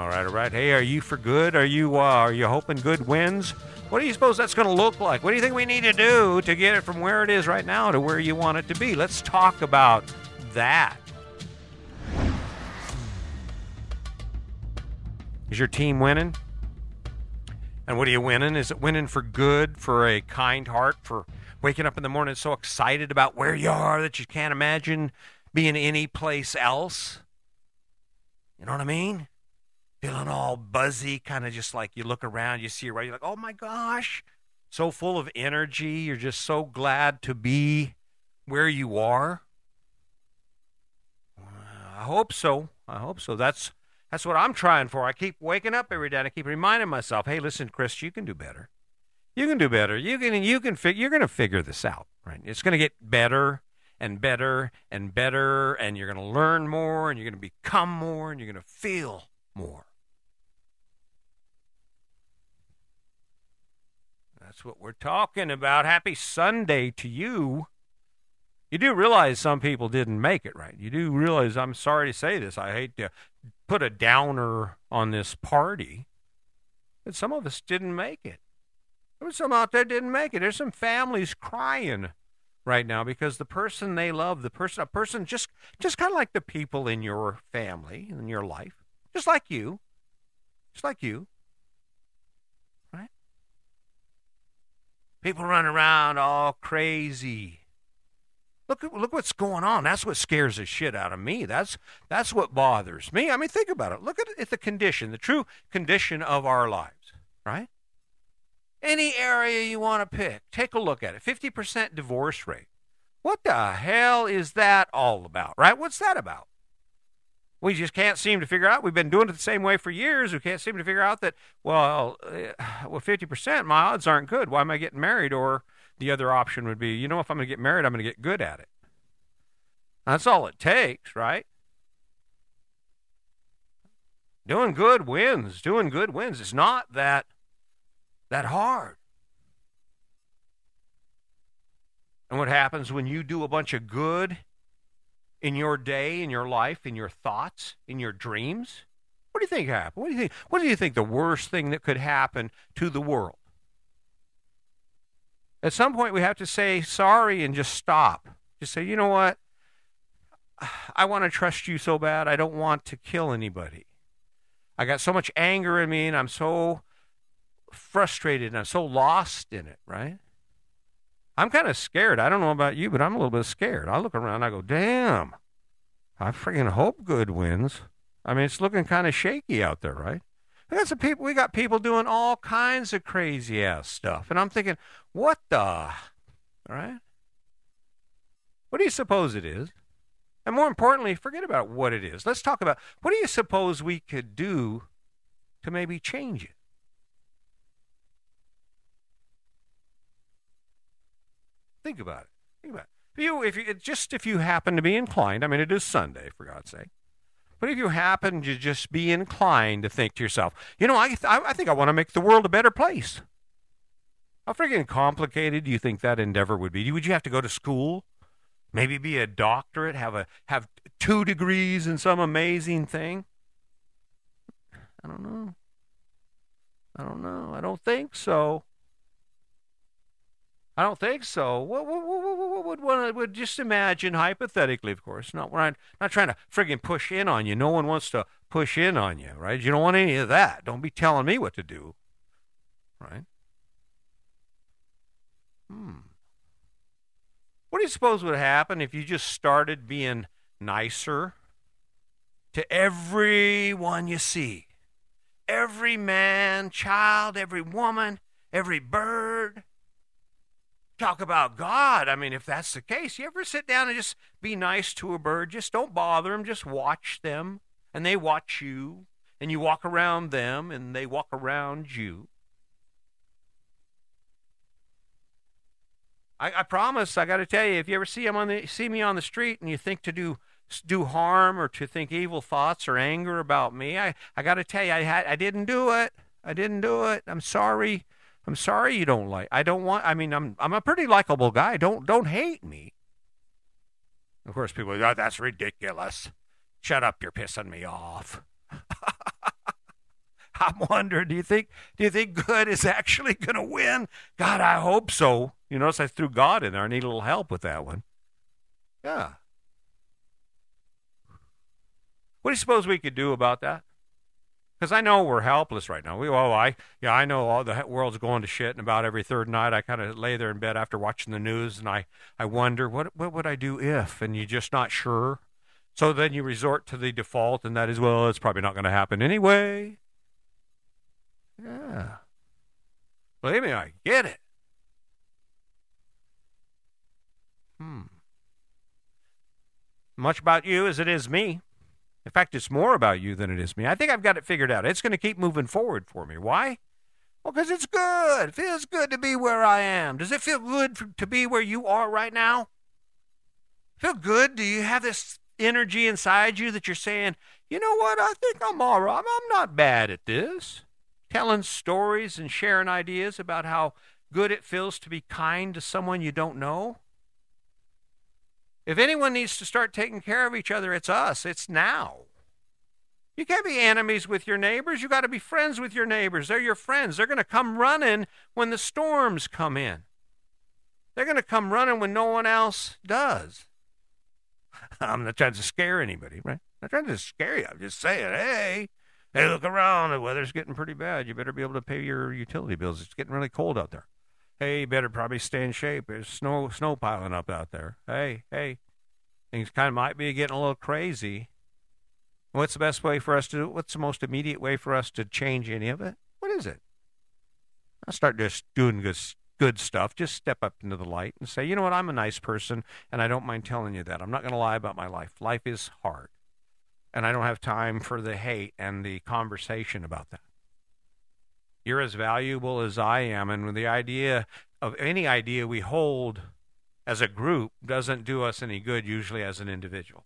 All right, all right. Hey, are you for good? Are you uh, are you hoping good wins? What do you suppose that's going to look like? What do you think we need to do to get it from where it is right now to where you want it to be? Let's talk about that. Is your team winning? And what are you winning? Is it winning for good, for a kind heart, for waking up in the morning so excited about where you are that you can't imagine being any place else? You know what I mean? Feeling all buzzy, kind of just like you look around, you see your right, you're like, oh my gosh, so full of energy. You're just so glad to be where you are. I hope so. I hope so. That's that's what I'm trying for. I keep waking up every day and I keep reminding myself, "Hey, listen, Chris, you can do better. You can do better. You can you can fig- you're going to figure this out, right? It's going to get better and better and better and you're going to learn more and you're going to become more and you're going to feel more." That's what we're talking about. Happy Sunday to you. You do realize some people didn't make it, right? You do realize, I'm sorry to say this, I hate to put a downer on this party, but some of us didn't make it. There was some out there didn't make it. There's some families crying right now because the person they love, the person, a person just, just kind of like the people in your family, in your life, just like you, just like you, People run around all crazy Look, look what's going on. That's what scares the shit out of me. That's that's what bothers me. I mean, think about it. Look at, at the condition, the true condition of our lives, right? Any area you want to pick, take a look at it. 50% divorce rate. What the hell is that all about, right? What's that about? We just can't seem to figure out. We've been doing it the same way for years. We can't seem to figure out that, well, uh, well, 50%, my odds aren't good. Why am I getting married? Or the other option would be, you know, if I'm going to get married, I'm going to get good at it. That's all it takes, right? Doing good wins. Doing good wins. It's not that that hard. And what happens when you do a bunch of good in your day, in your life, in your thoughts, in your dreams? What do you think happened? What do you think? What do you think the worst thing that could happen to the world? At some point, we have to say sorry and just stop. Just say, you know what? I want to trust you so bad. I don't want to kill anybody. I got so much anger in me and I'm so frustrated and I'm so lost in it, right? I'm kind of scared. I don't know about you, but I'm a little bit scared. I look around I go, damn, I freaking hope good wins. I mean, it's looking kind of shaky out there, right? We got some people. We got people doing all kinds of crazy ass stuff, and I'm thinking, what the? All right. What do you suppose it is? And more importantly, forget about what it is. Let's talk about what do you suppose we could do to maybe change it? Think about it. Think about it. If you, if you, just if you happen to be inclined, I mean, it is Sunday, for God's sake. But if you happen to just be inclined to think to yourself, you know, I, I think I want to make the world a better place. How freaking complicated do you think that endeavor would be? Would you have to go to school? Maybe be a doctorate, have a have two degrees in some amazing thing? I don't know. I don't know. I don't think so. I don't think so. What, what, what, what would would just imagine hypothetically, of course. Not we're not, not trying to friggin' push in on you. No one wants to push in on you, right? You don't want any of that. Don't be telling me what to do, right? Hmm. What do you suppose would happen if you just started being nicer to everyone you see? Every man, child, every woman, every bird talk about God. I mean, if that's the case, you ever sit down and just be nice to a bird? Just don't bother them, just watch them, and they watch you, and you walk around them, and they walk around you. I, I promise, I got to tell you, if you ever see, on the, see me on the street and you think to do do harm or to think evil thoughts or anger about me, I, I got to tell you, I, had, I didn't do it. I didn't do it. I'm sorry. I'm sorry you don't like. I don't want. I mean, I'm I'm a pretty likable guy. Don't don't hate me. Of course, people oh, that's ridiculous. Shut up, you're pissing me off. I'm wondering, do you think do you think good is actually going to win? God, I hope so. You notice I threw God in there. I need a little help with that one. Yeah. What do you suppose we could do about that? Because I know we're helpless right now. We, oh, I, yeah, I know all the world's going to shit, and about every third night I kind of lay there in bed after watching the news, and I, I wonder what, what would I do if, and you're just not sure. So then you resort to the default, and that is, well, it's probably not going to happen anyway. Yeah. Believe me, I get it. Hmm. Much about you as it is me. In fact, it's more about you than it is me. I think I've got it figured out. It's going to keep moving forward for me. Why? Well, because it's good. It feels good to be where I am. Does it feel good to be where you are right now? Feel good? Do you have this energy inside you that you're saying, you know what? I think I'm all right. I'm not bad at this. Telling stories and sharing ideas about how good it feels to be kind to someone you don't know. If anyone needs to start taking care of each other, it's us. It's now. You can't be enemies with your neighbors. You got to be friends with your neighbors. They're your friends. They're going to come running when the storms come in. They're going to come running when no one else does. I'm not trying to scare anybody, right? I'm not trying to scare you. I'm just saying, hey, hey, look around. The weather's getting pretty bad. You better be able to pay your utility bills. It's getting really cold out there. Hey, you better probably stay in shape. There's snow snow piling up out there. Hey, hey, things kind of might be getting a little crazy. What's the best way for us to do? What's the most immediate way for us to change any of it? What is it? I'll start just doing good, good stuff. Just step up into the light and say, you know what, I'm a nice person, and I don't mind telling you that. I'm not going to lie about my life. Life is hard, and I don't have time for the hate and the conversation about that. You're as valuable as I am. And the idea of any idea we hold as a group doesn't do us any good, usually as an individual.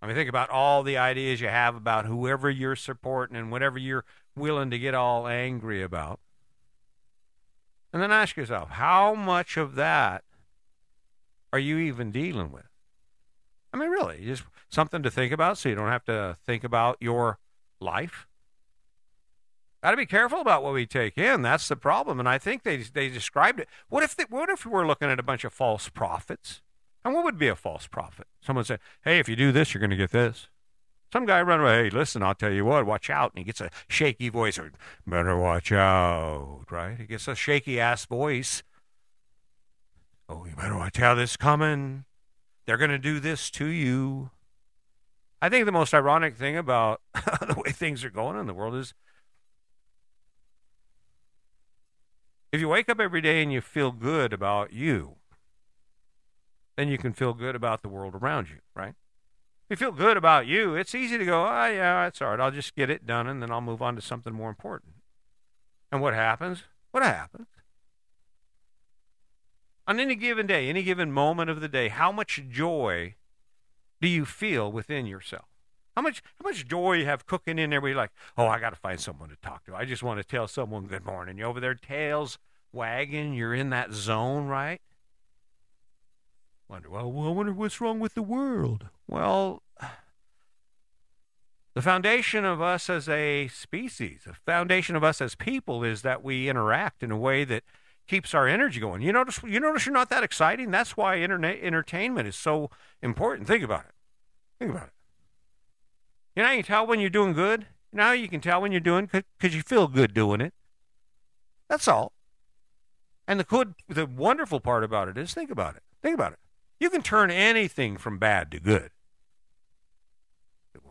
I mean, think about all the ideas you have about whoever you're supporting and whatever you're willing to get all angry about. And then ask yourself, how much of that are you even dealing with? I mean, really, just something to think about so you don't have to think about your life. Got to be careful about what we take in. That's the problem, and I think they they described it. What if they, what if we're looking at a bunch of false prophets? And what would be a false prophet? Someone said, "Hey, if you do this, you're going to get this." Some guy run away. Hey, listen, I'll tell you what. Watch out! And he gets a shaky voice. Or better watch out, right? He gets a shaky ass voice. Oh, you better watch out! This coming. They're going to do this to you. I think the most ironic thing about the way things are going in the world is If you wake up every day and you feel good about you, then you can feel good about the world around you, right? If you feel good about you, it's easy to go, oh, yeah, it's all right. I'll just get it done and then I'll move on to something more important. And what happens? What happens? On any given day, any given moment of the day, how much joy do you feel within yourself? How much how much joy you have cooking in there you're like, oh, I got to find someone to talk to. I just want to tell someone good morning. You're over there, tails wagging. You're in that zone, right? Wonder, well, I wonder what's wrong with the world. Well, the foundation of us as a species, the foundation of us as people, is that we interact in a way that keeps our energy going. You notice, you notice you're not that exciting. That's why internet entertainment is so important. Think about it. Think about it. You know, you can tell when you're doing good. Now you can tell when you're doing because you feel good doing it. That's all. And the good, the wonderful part about it is, think about it. Think about it. You can turn anything from bad to good.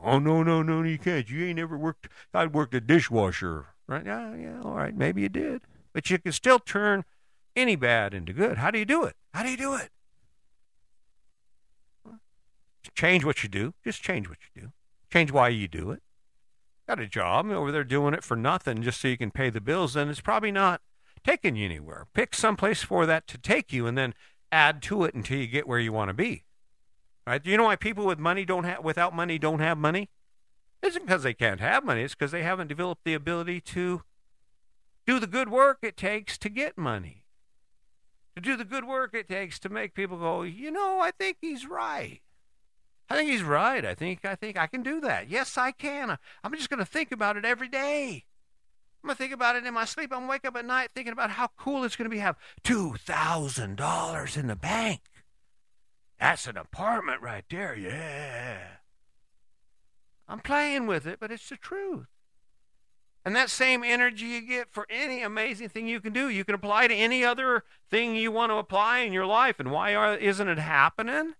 Oh no, no, no, you can't. You ain't ever worked. I worked a dishwasher, right? Yeah, yeah, all right, maybe you did, but you can still turn any bad into good. How do you do it? How do you do it? Change what you do. Just change what you do. Change why you do it. Got a job over there doing it for nothing just so you can pay the bills, then it's probably not taking you anywhere. Pick some place for that to take you and then add to it until you get where you want to be. Right? You know why people with money don't have without money don't have money? It isn't because they can't have money, it's because they haven't developed the ability to do the good work it takes to get money. To do the good work it takes to make people go, you know, I think he's right. I think he's right. I think I think I can do that. Yes, I can. I'm just going to think about it every day. I'm going to think about it in my sleep. I'm wake up at night thinking about how cool it's going to be have $2,000 in the bank. That's an apartment right there. Yeah. I'm playing with it, but it's the truth. And that same energy you get for any amazing thing you can do, you can apply to any other thing you want to apply in your life. And why are, isn't it happening?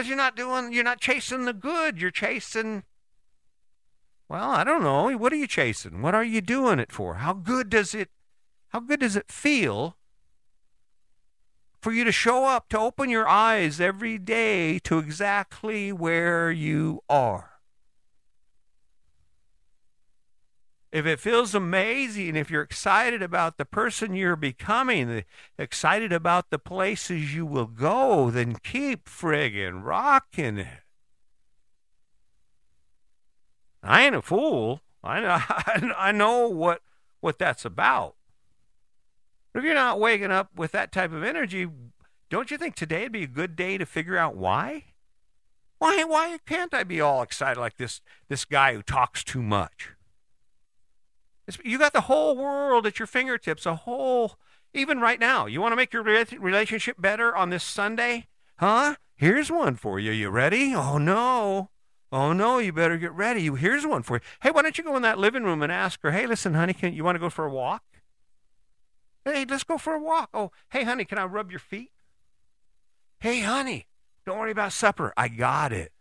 Because you're not doing, you're not chasing the good. You're chasing, well, I don't know. What are you chasing? What are you doing it for? How good does it, how good does it feel for you to show up, to open your eyes every day to exactly where you are? If it feels amazing, if you're excited about the person you're becoming, excited about the places you will go, then keep friggin' rocking. I ain't a fool. I know, I know what what that's about. But if you're not waking up with that type of energy, don't you think today would be a good day to figure out why? Why why can't I be all excited like this this guy who talks too much? You got the whole world at your fingertips, a whole, even right now. You want to make your relationship better on this Sunday? Huh? Here's one for you. You ready? Oh, no. Oh, no, you better get ready. Here's one for you. Hey, why don't you go in that living room and ask her, hey, listen, honey, can you want to go for a walk? Hey, let's go for a walk. Oh, hey, honey, can I rub your feet? Hey, honey, don't worry about supper. I got it.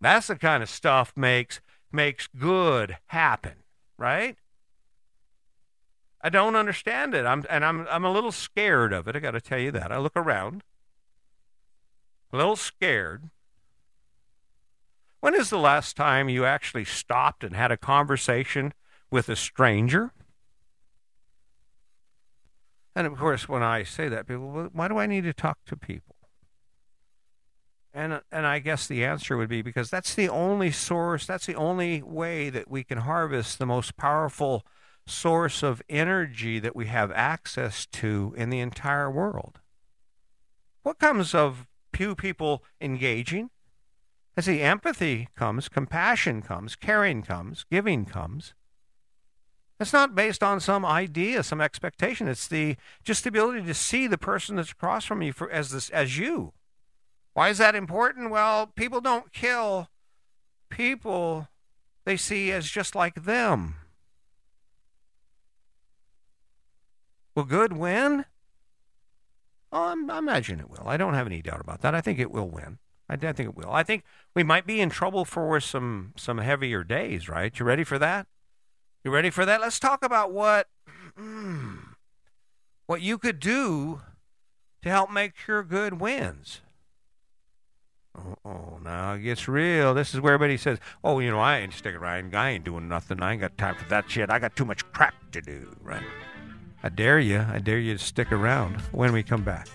That's the kind of stuff makes makes good happen, right? I don't understand it. I'm and I'm I'm a little scared of it. I got to tell you that. I look around, a little scared. When is the last time you actually stopped and had a conversation with a stranger? And of course, when I say that, people, why do I need to talk to people? And and I guess the answer would be because that's the only source, that's the only way that we can harvest the most powerful source of energy that we have access to in the entire world. What comes of few people engaging? I see empathy comes, compassion comes, caring comes, giving comes. It's not based on some idea, some expectation. It's the just the ability to see the person that's across from you for, as this as you why is that important? Well, people don't kill people they see as just like them. Will good win? Oh, i imagine it will. I don't have any doubt about that. I think it will win. I, I think it will. I think we might be in trouble for some some heavier days, right? You ready for that? You ready for that? Let's talk about what what you could do to help make sure good wins. Oh, now it gets real. This is where everybody says, "Oh, you know, I ain't sticking around. I ain't doing nothing. I ain't got time for that shit. I got too much crap to do." Right? I dare you. I dare you to stick around when we come back.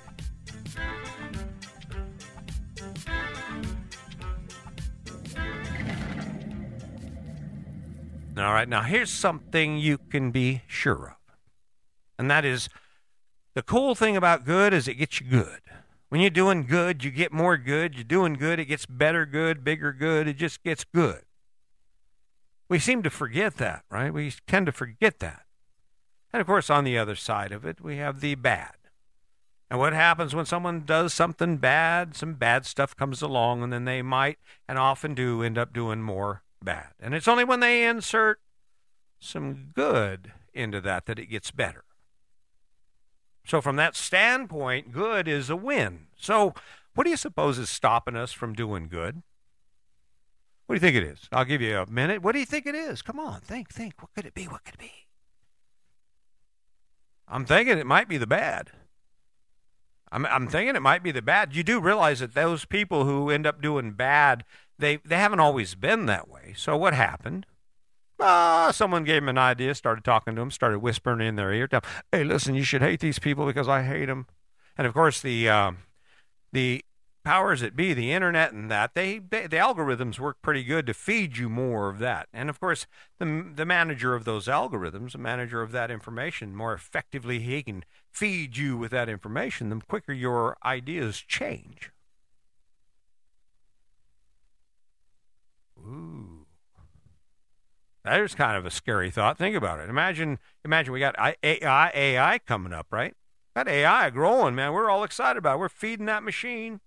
All right, now here's something you can be sure of, and that is the cool thing about good is it gets you good. When you're doing good, you get more good. You're doing good, it gets better good, bigger good. It just gets good. We seem to forget that, right? We tend to forget that. And of course, on the other side of it, we have the bad. And what happens when someone does something bad? Some bad stuff comes along, and then they might and often do end up doing more bad. And it's only when they insert some good into that that it gets better. So, from that standpoint, good is a win. So, what do you suppose is stopping us from doing good? What do you think it is? I'll give you a minute. What do you think it is? Come on, think, think. What could it be? What could it be? I'm thinking it might be the bad. I'm, I'm thinking it might be the bad. You do realize that those people who end up doing bad, they, they haven't always been that way. So, what happened? Ah, someone gave him an idea, started talking to him, started whispering in their ear, "Hey, listen, you should hate these people because I hate them." And of course, the uh, the powers that be, the internet and that, they, they, the algorithms work pretty good to feed you more of that. And of course, the the manager of those algorithms, the manager of that information, more effectively he can feed you with that information, the quicker your ideas change. There's kind of a scary thought. Think about it. Imagine, imagine we got AI, AI coming up, right? That AI growing, man. We're all excited about. It. We're feeding that machine.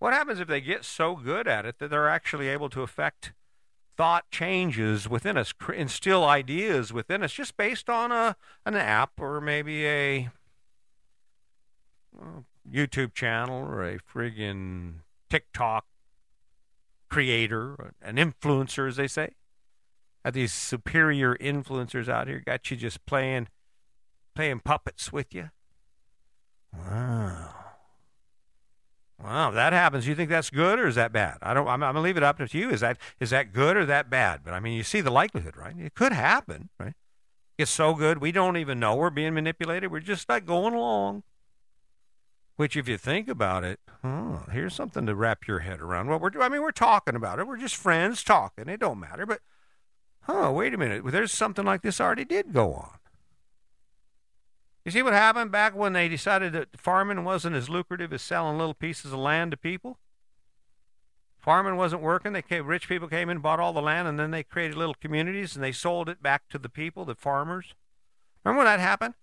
What happens if they get so good at it that they're actually able to affect thought changes within us, instill ideas within us, just based on a an app or maybe a uh, YouTube channel or a friggin' TikTok creator, an influencer, as they say? These superior influencers out here got you just playing playing puppets with you? Wow. Wow, that happens, you think that's good or is that bad? I don't. I'm, I'm, gonna leave it up to you. Is that is that good or that bad? But I mean, you see the likelihood, right? It could happen, right? It's so good we don't even know we're being manipulated. We're just like going along. Which, if you think about it, here's something to wrap your head around. Well, we're I mean, we're talking about it. We're just friends talking. It don't matter. But oh, wait a minute. There's something like this already did go on. You see what happened back when they decided that farming wasn't as lucrative as selling little pieces of land to people? Farming wasn't working. They came, rich people came in, bought all the land, and then they created little communities and they sold it back to the people, the farmers. Remember when that happened?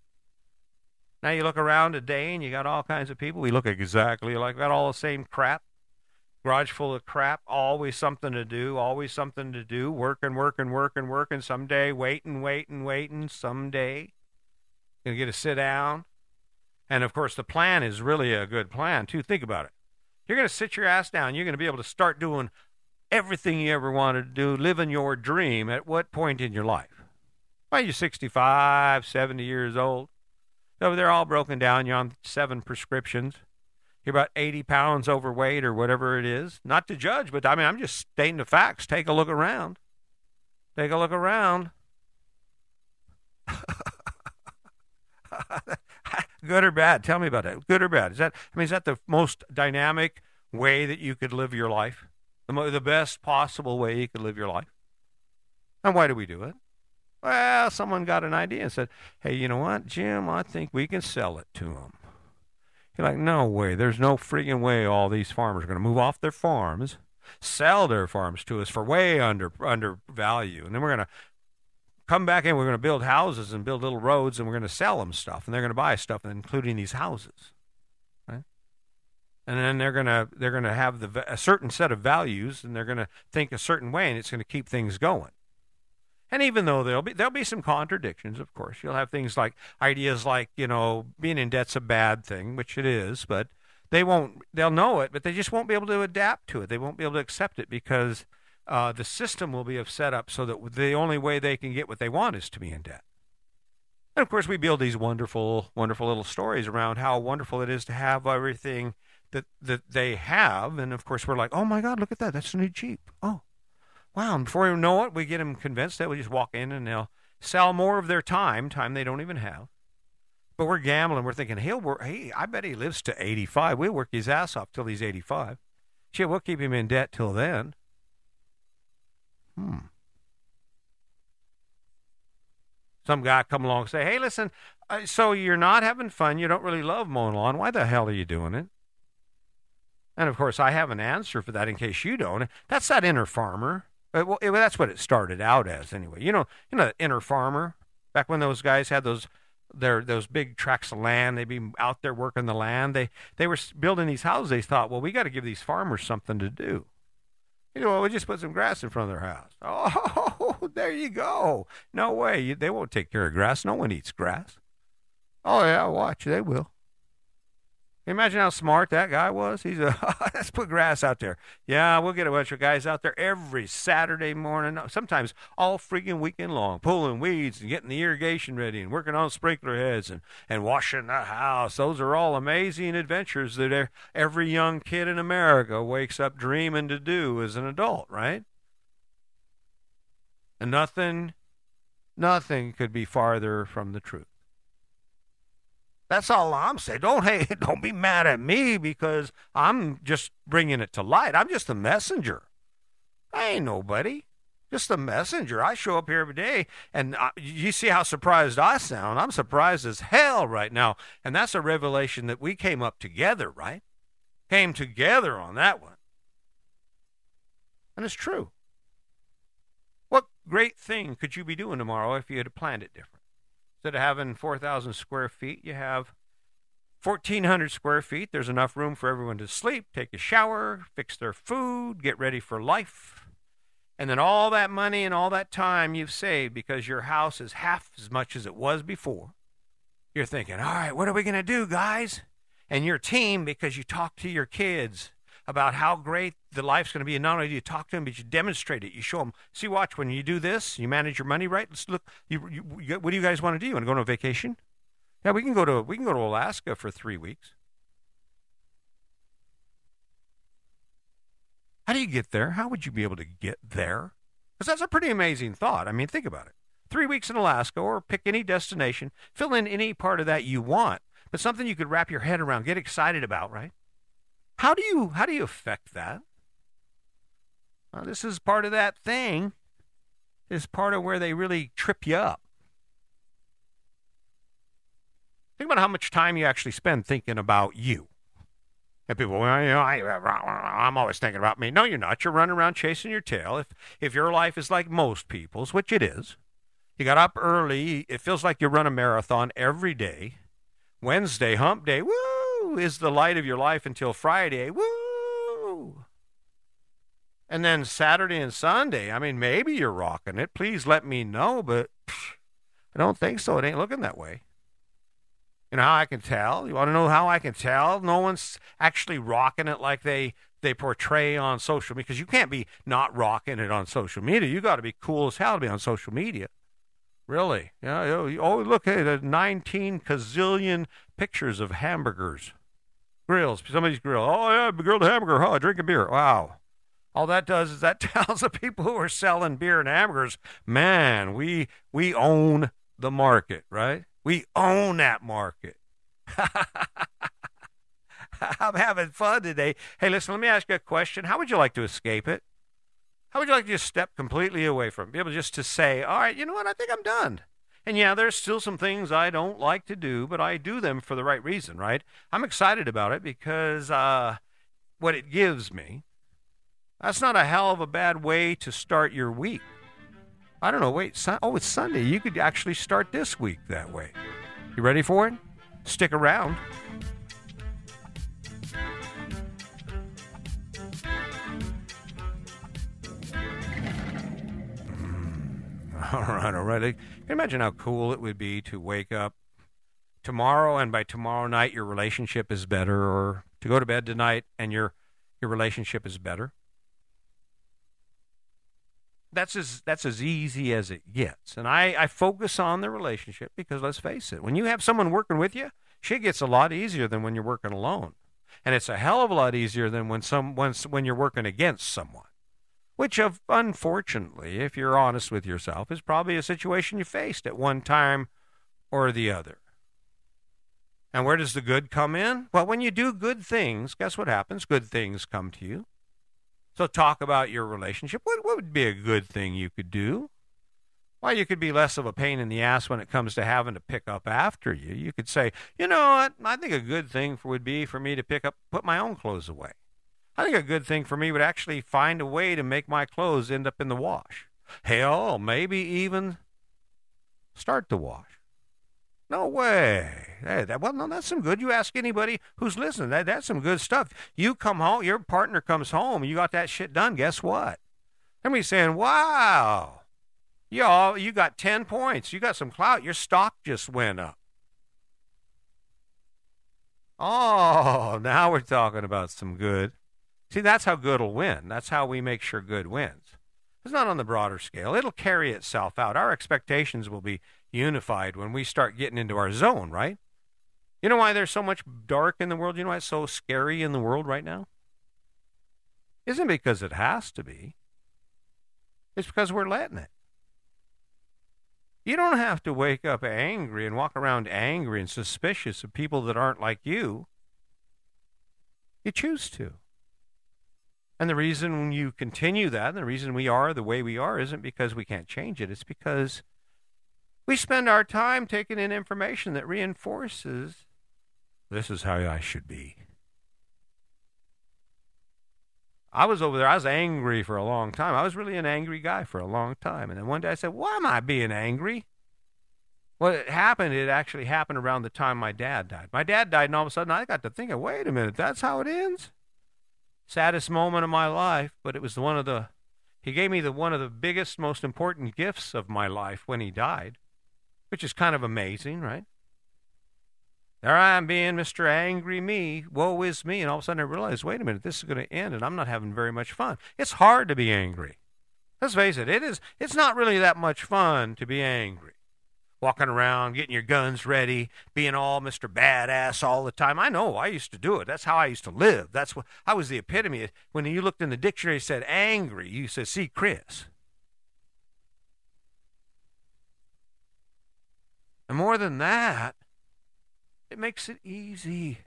Now you look around today and you got all kinds of people. We look exactly like we got all the same crap. Garage full of crap, always something to do, always something to do, working, working, working, working, someday, waiting, waiting, waiting, someday. Gonna get to sit down. And of course, the plan is really a good plan, too. Think about it. You're to sit your ass down. You're to be able to start doing everything you ever wanted to do, living your dream at what point in your life? Well, you're 65, 70 years old. So they're all broken down. You're on seven prescriptions. You're about 80 pounds overweight or whatever it is. Not to judge, but I mean, I'm just stating the facts. Take a look around. Take a look around. Good or bad? Tell me about it. Good or bad? Is that I mean, is that the most dynamic way that you could live your life? The, mo- the best possible way you could live your life? And why do we do it? Well, someone got an idea and said, "Hey, you know what, Jim? I think we can sell it to them." You're like, "No way! There's no freaking way! All these farmers are going to move off their farms." sell their farms to us for way under under value, and then we're going to come back in. We're going to build houses and build little roads, and we're going to sell them stuff, and they're going to buy stuff, including these houses, right? And then they're going to they're going to have the a certain set of values, and they're going to think a certain way, and it's going to keep things going. And even though there'll be there'll be some contradictions, of course, you'll have things like ideas like you know being in debt's a bad thing, which it is, but they won't they'll know it, but they just won't be able to adapt to it. They won't be able to accept it because uh, the system will be set up so that the only way they can get what they want is to be in debt. And of course, we build these wonderful, wonderful little stories around how wonderful it is to have everything that that they have. And of course, we're like, oh my God, look at that! That's a new Jeep. Oh, wow! And before we know it, we get them convinced that we just walk in and they'll sell more of their time, time they don't even have. But we're gambling. We're thinking, he'll work. Hey, I bet he lives to 85. We'll work his ass off till he's 85. Shit, we'll keep him in debt till then. Hmm. Some guy come along and say, "Hey, listen, uh, so you're not having fun. You don't really love mowing lawn. Why the hell are you doing it?" And of course, I have an answer for that in case you don't. That's that inner farmer. Uh, well, it, that's what it started out as, anyway. You know, you know, that inner farmer. Back when those guys had those their those big tracts of land, they'd be out there working the land. They they were building these houses. They thought, well, we got to give these farmers something to do. You know, we just put some grass in front of their house. Oh, there you go. No way. They won't take care of grass. No one eats grass. Oh, yeah, watch. They will. Imagine how smart that guy was. He's a let's put grass out there. Yeah, we'll get a bunch of guys out there every Saturday morning, sometimes all freaking weekend long, pulling weeds and getting the irrigation ready and working on sprinkler heads and, and washing the house. Those are all amazing adventures that every young kid in America wakes up dreaming to do as an adult, right? And nothing, nothing could be farther from the truth. That's all I'm saying. Don't hey, don't be mad at me because I'm just bringing it to light. I'm just a messenger. I ain't nobody. Just a messenger. I show up here every day, and I, you see how surprised I sound. I'm surprised as hell right now, and that's a revelation that we came up together, right? Came together on that one, and it's true. What great thing could you be doing tomorrow if you had planned it different? Instead of having 4,000 square feet, you have 1,400 square feet. There's enough room for everyone to sleep, take a shower, fix their food, get ready for life. And then all that money and all that time you've saved because your house is half as much as it was before. You're thinking, all right, what are we going to do, guys? And your team, because you talk to your kids about how great the life's going to be. And not only do you talk to them, but you demonstrate it. You show them. See, watch when you do this, you manage your money right. Let's look. You, you, what do you guys want to do? You want to go on a vacation? Yeah, we can go to we can go to Alaska for three weeks. How do you get there? How would you be able to get there? Because that's a pretty amazing thought. I mean, think about it. Three weeks in Alaska, or pick any destination, fill in any part of that you want, but something you could wrap your head around, get excited about, right? How do you how do you affect that? Well, this is part of that thing. This is part of where they really trip you up. Think about how much time you actually spend thinking about you. And people, well, you know, I, I'm always thinking about me. No, you're not. You're running around chasing your tail. If if your life is like most people's, which it is, you got up early. It feels like you run a marathon every day. Wednesday, hump day. Woo! Is the light of your life until Friday. Woo! And then Saturday and Sunday, I mean, maybe you're rocking it. Please let me know, but pff, I don't think so. It ain't looking that way. You know how I can tell? You want to know how I can tell? No one's actually rocking it like they they portray on social media because you can't be not rocking it on social media. You got to be cool as hell to be on social media. Really? Yeah. Oh, look, hey, the 19 gazillion pictures of hamburgers, grills. Somebody's grill. Oh yeah, grilled hamburger. Oh, drink a beer. Wow. All that does is that tells the people who are selling beer and hamburgers, man, we we own the market, right? We own that market. I'm having fun today. Hey, listen, let me ask you a question. How would you like to escape it? How would you like to just step completely away from it? Be able just to say, all right, you know what? I think I'm done. And yeah, there's still some things I don't like to do, but I do them for the right reason, right? I'm excited about it because uh, what it gives me. That's not a hell of a bad way to start your week. I don't know. Wait, oh, it's Sunday. You could actually start this week that way. You ready for it? Stick around. All right, all right. Can you imagine how cool it would be to wake up tomorrow and by tomorrow night your relationship is better, or to go to bed tonight and your your relationship is better? That's as that's as easy as it gets. And I, I focus on the relationship because let's face it, when you have someone working with you, shit gets a lot easier than when you're working alone. And it's a hell of a lot easier than when some when, when you're working against someone which of unfortunately, if you're honest with yourself, is probably a situation you faced at one time or the other. And where does the good come in? Well, when you do good things, guess what happens? Good things come to you. So talk about your relationship. What, what would be a good thing you could do? Well, you could be less of a pain in the ass when it comes to having to pick up after you. You could say, you know what? I think a good thing for, would be for me to pick up, put my own clothes away. I think a good thing for me would actually find a way to make my clothes end up in the wash. Hell, maybe even start the wash. No way. Hey, that, well, no, that's some good. You ask anybody who's listening. That, that's some good stuff. You come home, your partner comes home, you got that shit done. Guess what? Somebody saying, wow, you all, you got 10 points. You got some clout. Your stock just went up. Oh, now we're talking about some good. See, that's how good will win. That's how we make sure good wins. It's not on the broader scale. It'll carry itself out. Our expectations will be unified when we start getting into our zone, right? You know why there's so much dark in the world? You know why it's so scary in the world right now? Isn't because it has to be. It's because we're letting it. You don't have to wake up angry and walk around angry and suspicious of people that aren't like you. You choose to. And the reason you continue that, and the reason we are the way we are, isn't because we can't change it. It's because we spend our time taking in information that reinforces this is how I should be. I was over there. I was angry for a long time. I was really an angry guy for a long time. And then one day I said, Why am I being angry? Well, it happened. It actually happened around the time my dad died. My dad died, and all of a sudden I got to thinking, wait a minute, that's how it ends? Saddest moment of my life, but it was one of the, he gave me the one of the biggest, most important gifts of my life when he died, which is kind of amazing, right? There I am being Mr. Angry Me, woe is me, and all of a sudden I realize, wait a minute, this is going to end, and I'm not having very much fun. It's hard to be angry. Let's face it, it is. It's not really that much fun to be angry walking around, getting your guns ready, being all Mr. Badass all the time. I know, I used to do it. That's how I used to live. That's what I was the epitome. When you looked in the dictionary, it said angry. You said, "See, Chris." And more than that, it makes it easy.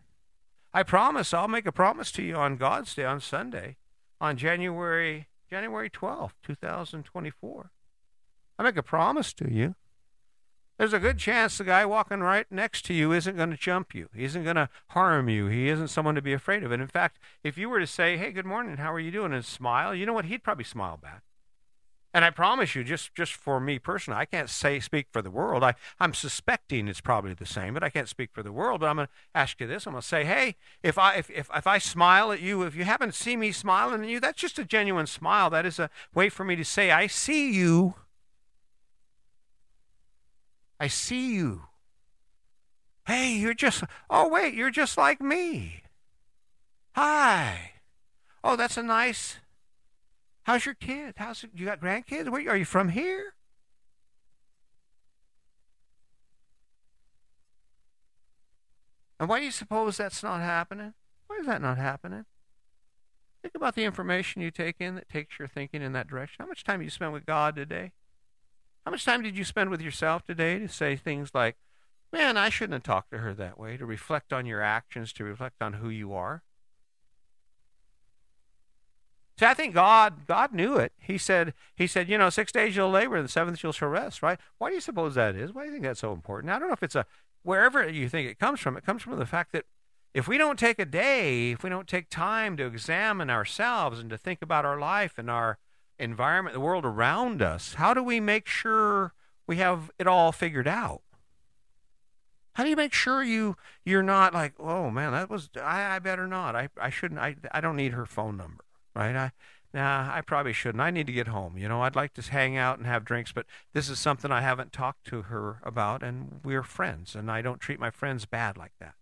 I promise, I'll make a promise to you on God's Day on Sunday, on January January 12th, 2024. I make a promise to you there's a good chance the guy walking right next to you isn't going to jump you. He isn't going to harm you. He isn't someone to be afraid of. And in fact, if you were to say, "Hey, good morning, how are you doing?" and smile, you know what? He'd probably smile back. And I promise you, just just for me personally, I can't say speak for the world. I I'm suspecting it's probably the same, but I can't speak for the world. But I'm going to ask you this. I'm going to say, hey, if I if, if if I smile at you, if you haven't seen me smiling at you, that's just a genuine smile. That is a way for me to say I see you. I see you. Hey, you're just, oh, wait, you're just like me. Hi. Oh, that's a nice, how's your kid? How's, you got grandkids? Where, are you from here? And why do you suppose that's not happening? Why is that not happening? Think about the information you take in that takes your thinking in that direction. How much time you spend with God today? How much time did you spend with yourself today to say things like, man, I shouldn't have talked to her that way, to reflect on your actions, to reflect on who you are? See, I think God God knew it. He said, He said, you know, six days you'll labor, and the seventh you'll shall rest, right? Why do you suppose that is? Why do you think that's so important? I don't know if it's a wherever you think it comes from, it comes from the fact that if we don't take a day, if we don't take time to examine ourselves and to think about our life and our environment, the world around us, how do we make sure we have it all figured out? How do you make sure you you're not like, oh man, that was I, I better not. I, I shouldn't I I don't need her phone number. Right? I nah, I probably shouldn't. I need to get home. You know, I'd like to hang out and have drinks, but this is something I haven't talked to her about and we're friends and I don't treat my friends bad like that.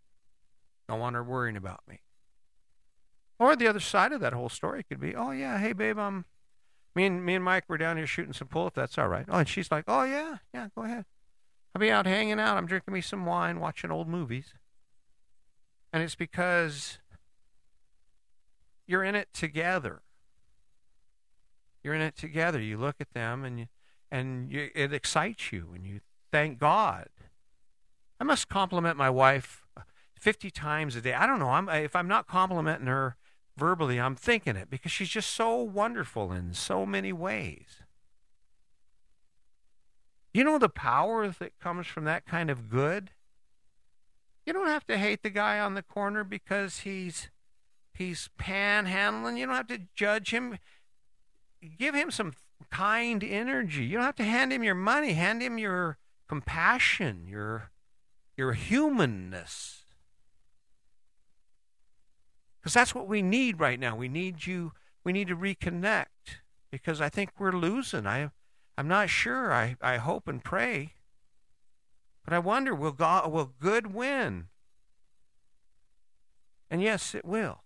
Don't want her worrying about me. Or the other side of that whole story could be, oh yeah, hey babe, I'm me and me and Mike were down here shooting some pool, if that's all right. Oh, and she's like, "Oh yeah, yeah, go ahead. I'll be out hanging out. I'm drinking me some wine, watching old movies." And it's because you're in it together. You're in it together. You look at them, and you, and you, it excites you, and you thank God. I must compliment my wife 50 times a day. I don't know. I'm, if I'm not complimenting her verbally, I'm thinking it because she's just so wonderful in so many ways. You know the power that comes from that kind of good? You don't have to hate the guy on the corner because he's he's panhandling. You don't have to judge him. Give him some kind energy. You don't have to hand him your money. Hand him your compassion, your your humanness. Because that's what we need right now. We need you, we need to reconnect because I think we're losing. I, I'm not sure. I, I hope and pray. But I wonder, will, God, will good win? And yes, it will.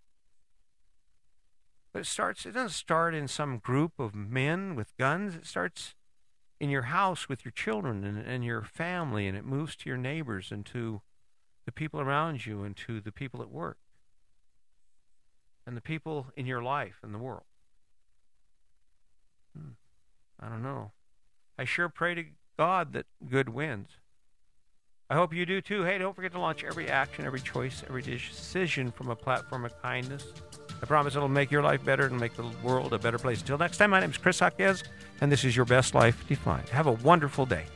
But it starts, it doesn't start in some group of men with guns. It starts in your house with your children and, and your family, and it moves to your neighbors and to the people around you and to the people at work and the people in your life and the world? Hmm. I don't know. I sure pray to God that good wins. I hope you do too. Hey, don't forget to launch every action, every choice, every decision from a platform of kindness. I promise it'll make your life better and make the world a better place. Until next time, my name is Chris Jaquez, and this is Your Best Life Defined. Have a wonderful day.